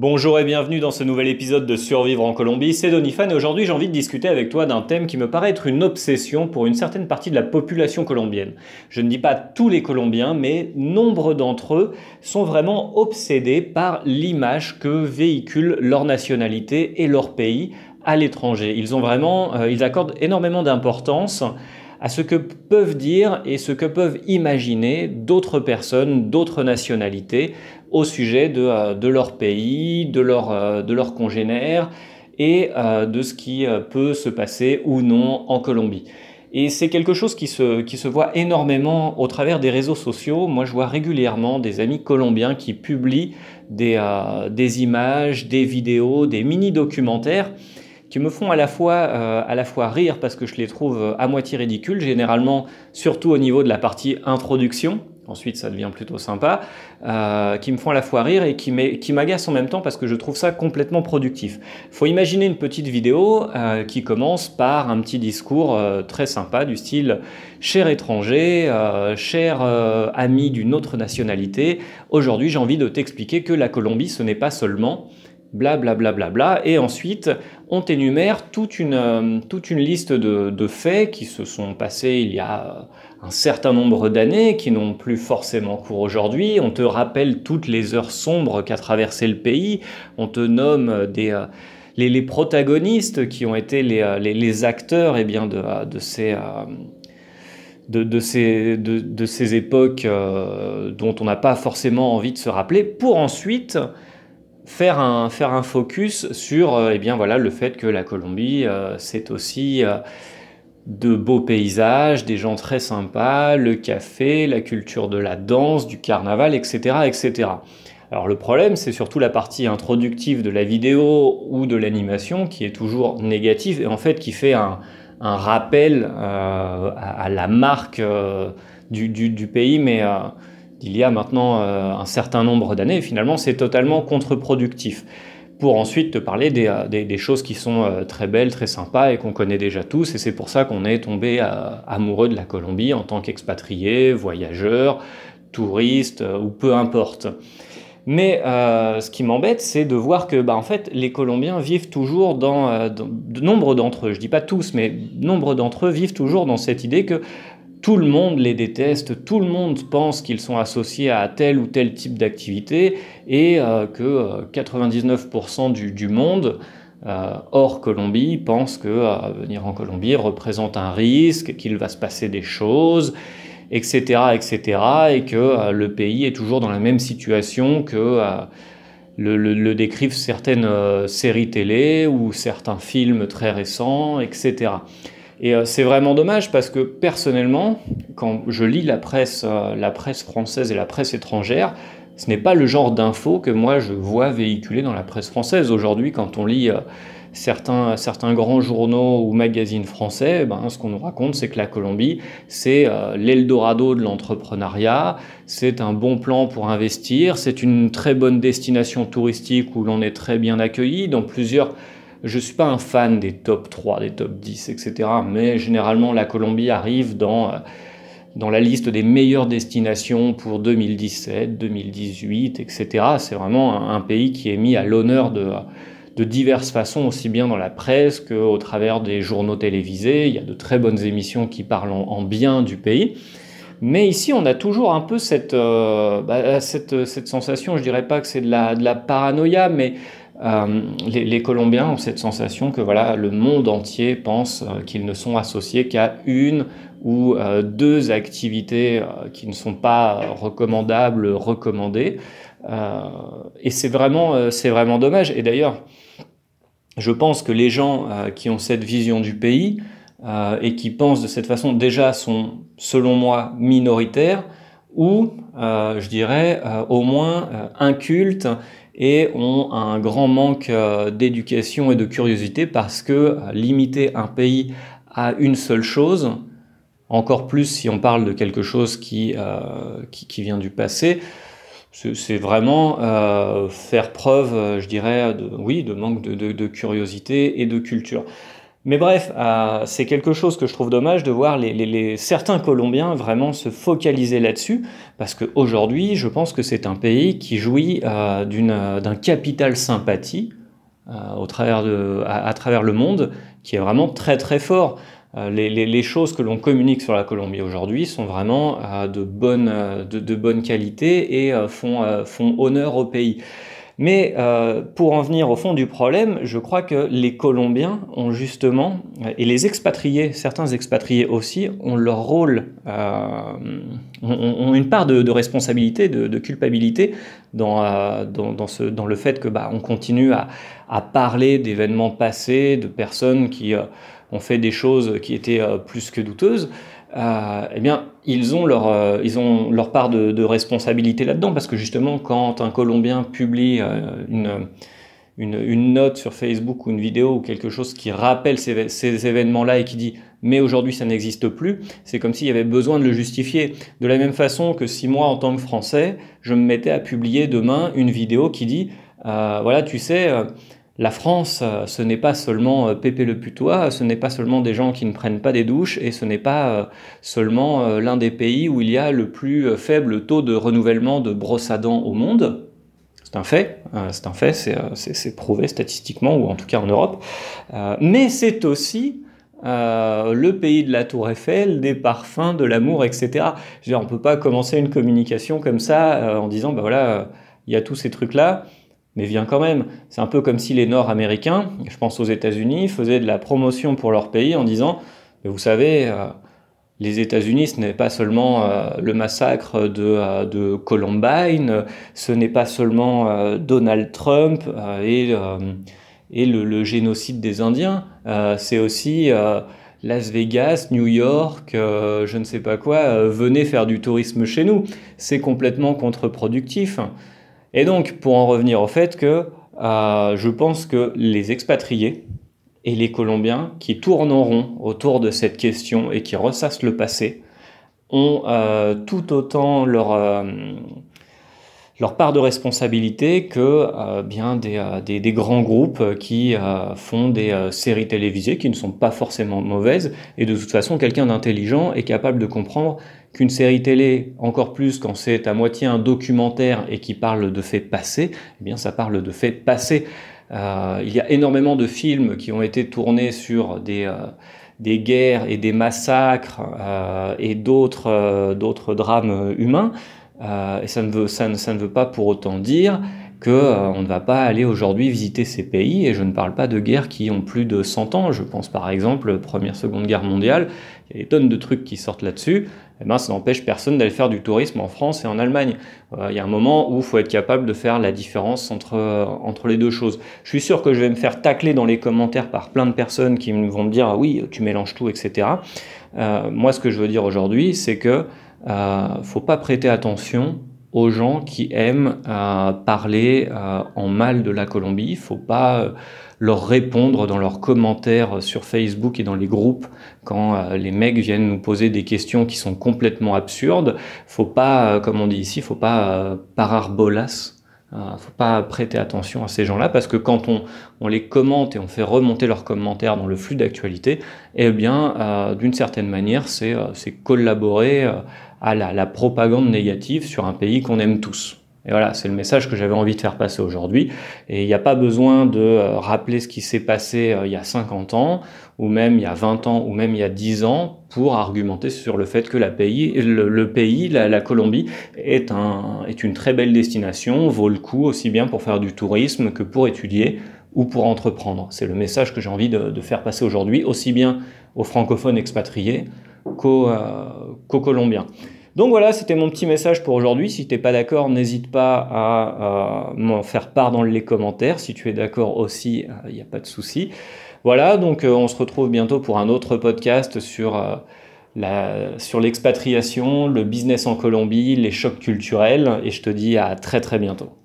Bonjour et bienvenue dans ce nouvel épisode de Survivre en Colombie, c'est Donifan et aujourd'hui j'ai envie de discuter avec toi d'un thème qui me paraît être une obsession pour une certaine partie de la population colombienne. Je ne dis pas tous les Colombiens, mais nombre d'entre eux sont vraiment obsédés par l'image que véhicule leur nationalité et leur pays à l'étranger. Ils ont vraiment, euh, ils accordent énormément d'importance à ce que peuvent dire et ce que peuvent imaginer d'autres personnes, d'autres nationalités au sujet de, euh, leur pays, de, leur, euh, de leurs congénères et euh, de ce qui peut se passer ou non en Colombie. Et c'est quelque chose qui se, voit énormément au travers des réseaux sociaux. Moi, je vois régulièrement des amis colombiens qui publient des, des images, des vidéos, des mini-documentaires qui me font à la fois, euh, à la fois rire parce que je les trouve euh, à moitié ridicules, généralement surtout au niveau de la partie introduction, ensuite ça devient plutôt sympa, euh, qui me font à la fois rire et qui m'agacent en même temps parce que je trouve ça complètement productif. faut imaginer une petite vidéo qui commence par un petit discours très sympa du style « Cher étranger, cher ami d'une autre nationalité, aujourd'hui j'ai envie de t'expliquer que la Colombie ce n'est pas seulement blablabla, bla, bla, bla, et ensuite on t'énumère toute une, euh, toute une liste de, faits qui se sont passés il y a un certain nombre d'années, qui n'ont plus forcément cours aujourd'hui, on te rappelle toutes les heures sombres qu'a traversé le pays, on te nomme des... Euh, les, protagonistes qui ont été les, euh, acteurs eh bien, de, ces, époques dont on n'a pas forcément envie de se rappeler, pour ensuite faire un, faire un focus sur euh, eh bien, voilà, le fait que la Colombie, euh, c'est aussi euh, de beaux paysages, des gens très sympas, le café, la culture de la danse, du carnaval, etc. etc. Alors le problème, c'est surtout la partie introductive de la vidéo ou de l'animation qui est toujours négative et en fait qui fait un, un rappel à, la marque du, du, du, pays, mais il y a maintenant euh, un certain nombre d'années. Finalement, c'est totalement contre-productif. Pour ensuite te parler des, euh, choses qui sont euh, très belles, très sympas et qu'on connaît déjà tous. Et c'est pour ça qu'on est tombé amoureux de la Colombie en tant qu'expatrié, voyageur, touriste ou peu importe. Mais ce qui m'embête, c'est de voir que, bah, en fait, les Colombiens vivent toujours dans, de nombre d'entre eux, je dis pas tous, mais nombre d'entre eux vivent toujours dans cette idée que tout le monde les déteste, tout le monde pense qu'ils sont associés à tel ou tel type d'activité et euh, que 99% euh, du, monde, euh, hors Colombie, pense que venir en Colombie représente un risque, qu'il va se passer des choses, etc., etc., et que le pays est toujours dans la même situation que le, le, décrivent certaines séries télé ou certains films très récents, etc. Et euh, c'est vraiment dommage parce que personnellement, quand je lis la presse, euh, la presse française et la presse étrangère, ce n'est pas le genre d'infos que moi je vois véhiculer dans la presse française. Aujourd'hui, quand on lit euh, certains, certains grands journaux ou magazines français, ben, ce qu'on nous raconte, c'est que la Colombie, c'est l'Eldorado de l'entrepreneuriat, c'est un bon plan pour investir, c'est une très bonne destination touristique où l'on est très bien accueilli. Dans plusieurs je ne suis pas un fan des top 3, des top 10, etc. Mais généralement, la Colombie arrive dans, euh, dans la liste des meilleures destinations pour 2017, 2018, etc. C'est vraiment un, pays qui est mis à l'honneur de, de diverses façons, aussi bien dans la presse qu'au travers des journaux télévisés. Il y a de très bonnes émissions qui parlent en, bien du pays. Mais ici, on a toujours un peu cette, euh, bah, cette, cette, sensation, je dirais pas que c'est de la, de la paranoïa, mais euh, les, Colombiens ont cette sensation que voilà, le monde entier pense euh, qu'ils ne sont associés qu'à une ou euh, deux activités qui ne sont pas recommandables, recommandées. et c'est vraiment, c'est vraiment dommage. Et d'ailleurs, je pense que les gens qui ont cette vision du pays et qui pensent de cette façon déjà sont, selon moi, minoritaires ou, je dirais, au moins incultes et ont un grand manque euh, d'éducation et de curiosité parce que euh, limiter un pays à une seule chose, encore plus si on parle de quelque chose qui, euh, vient du passé, c'est vraiment faire preuve, je dirais, de manque de, curiosité et de culture. Mais bref, euh, c'est quelque chose que je trouve dommage de voir certains Colombiens vraiment se focaliser là-dessus, parce qu'aujourd'hui, je pense que c'est un pays qui jouit euh, d'un capital sympathie au travers à, travers le monde qui est vraiment très très fort. Les, choses que l'on communique sur la Colombie aujourd'hui sont vraiment de, bonne, qualité et font honneur au pays. Mais euh, pour en venir au fond du problème, je crois que les Colombiens ont justement, et les expatriés, certains expatriés aussi, ont leur rôle, euh, ont, une part de, responsabilité, de, culpabilité dans, euh, dans, le fait que bah, on continue à, parler d'événements passés, de personnes qui euh, ont fait des choses qui étaient euh, plus que douteuses. Euh, eh bien, ils ont leur, euh, ils ont leur part de, responsabilité là-dedans, parce que justement, quand un Colombien publie euh, une, une, note sur Facebook ou une vidéo ou quelque chose qui rappelle ces, ces événements-là et qui dit mais aujourd'hui ça n'existe plus, c'est comme s'il y avait besoin de le justifier. De la même façon que si moi, en tant que Français, je me mettais à publier demain une vidéo qui dit voilà, tu sais la France, euh, ce n'est pas seulement euh, Pépé le putois, ce n'est pas seulement des gens qui ne prennent pas des douches, et ce n'est pas euh, seulement l'un des pays où il y a le plus faible taux de renouvellement de brosses à dents au monde. C'est un fait, c'est un fait, c'est prouvé statistiquement, ou en tout cas en Europe. Mais c'est aussi le pays de la Tour Eiffel, des parfums, de l'amour, etc. On ne peut pas commencer une communication comme ça en disant, ben voilà, il y a tous ces trucs-là, mais vient quand même. C'est un peu comme si les Nord-Américains, je pense aux États-Unis, faisaient de la promotion pour leur pays en disant, vous savez, euh, les États-Unis, ce n'est pas seulement euh, le massacre de, euh, de, Columbine, ce n'est pas seulement Donald Trump et, et le, génocide des Indiens, c'est aussi Las Vegas, New York, je ne sais pas quoi, venez faire du tourisme chez nous. C'est complètement contre-productif. Et donc, pour en revenir au fait que euh, je pense que les expatriés et les Colombiens qui tourneront autour de cette question et qui ressassent le passé ont euh, tout autant leur, euh, leur part de responsabilité que bien des, des, des, grands groupes qui font des séries télévisées qui ne sont pas forcément mauvaises. Et de toute façon quelqu'un d'intelligent est capable de comprendre qu'une série télé, encore plus quand c'est à moitié un documentaire et qui parle de faits passés, eh bien ça parle de faits passés. il y a énormément de films qui ont été tournés sur des des guerres et des massacres et d'autres drames humains. Euh, et ça ne, veut, pas pour autant dire qu'on euh, on ne va pas aller aujourd'hui visiter ces pays, et je ne parle pas de guerres qui ont plus de 100 ans, je pense par exemple Première, Seconde Guerre mondiale, il y a des tonnes de trucs qui sortent là-dessus, eh ben, ça n'empêche personne d'aller faire du tourisme en France et en Allemagne. Euh, il y a un moment où il faut être capable de faire la différence entre, entre les deux choses. Je suis sûr que je vais me faire tacler dans les commentaires par plein de personnes qui vont me dire ah oui, tu mélanges tout, etc. moi, ce que je veux dire aujourd'hui, c'est que euh, faut pas prêter attention aux gens qui aiment euh, parler euh, en mal de la Colombie. Faut pas euh, leur répondre dans leurs commentaires sur Facebook et dans les groupes quand les mecs viennent nous poser des questions qui sont complètement absurdes. Faut pas, comme on dit ici, faut pas ne euh, faut pas prêter attention à ces gens-là parce que quand on, les commente et on fait remonter leurs commentaires dans le flux d'actualité, eh bien, euh, d'une certaine manière, c'est euh, collaborer à la, propagande négative sur un pays qu'on aime tous. Et voilà, c'est le message que j'avais envie de faire passer aujourd'hui. Et il n'y a pas besoin de euh, rappeler ce qui s'est passé euh, il y a 50 ans, ou même il y a 20 ans, ou même il y a 10 ans, pour argumenter sur le fait que le, pays, la, Colombie, est, un, est une très belle destination, vaut le coup aussi bien pour faire du tourisme que pour étudier ou pour entreprendre. C'est le message que j'ai envie de, de, faire passer aujourd'hui, aussi bien aux francophones expatriés qu'aux euh, Colombiens. Donc voilà, c'était mon petit message pour aujourd'hui. Si tu n'es pas d'accord, n'hésite pas à, m'en faire part dans les commentaires. Si tu es d'accord aussi, il euh, n'y a pas de souci. Voilà, donc euh, on se retrouve bientôt pour un autre podcast sur, euh, sur l'expatriation, le business en Colombie, les chocs culturels. Et je te dis à très très bientôt.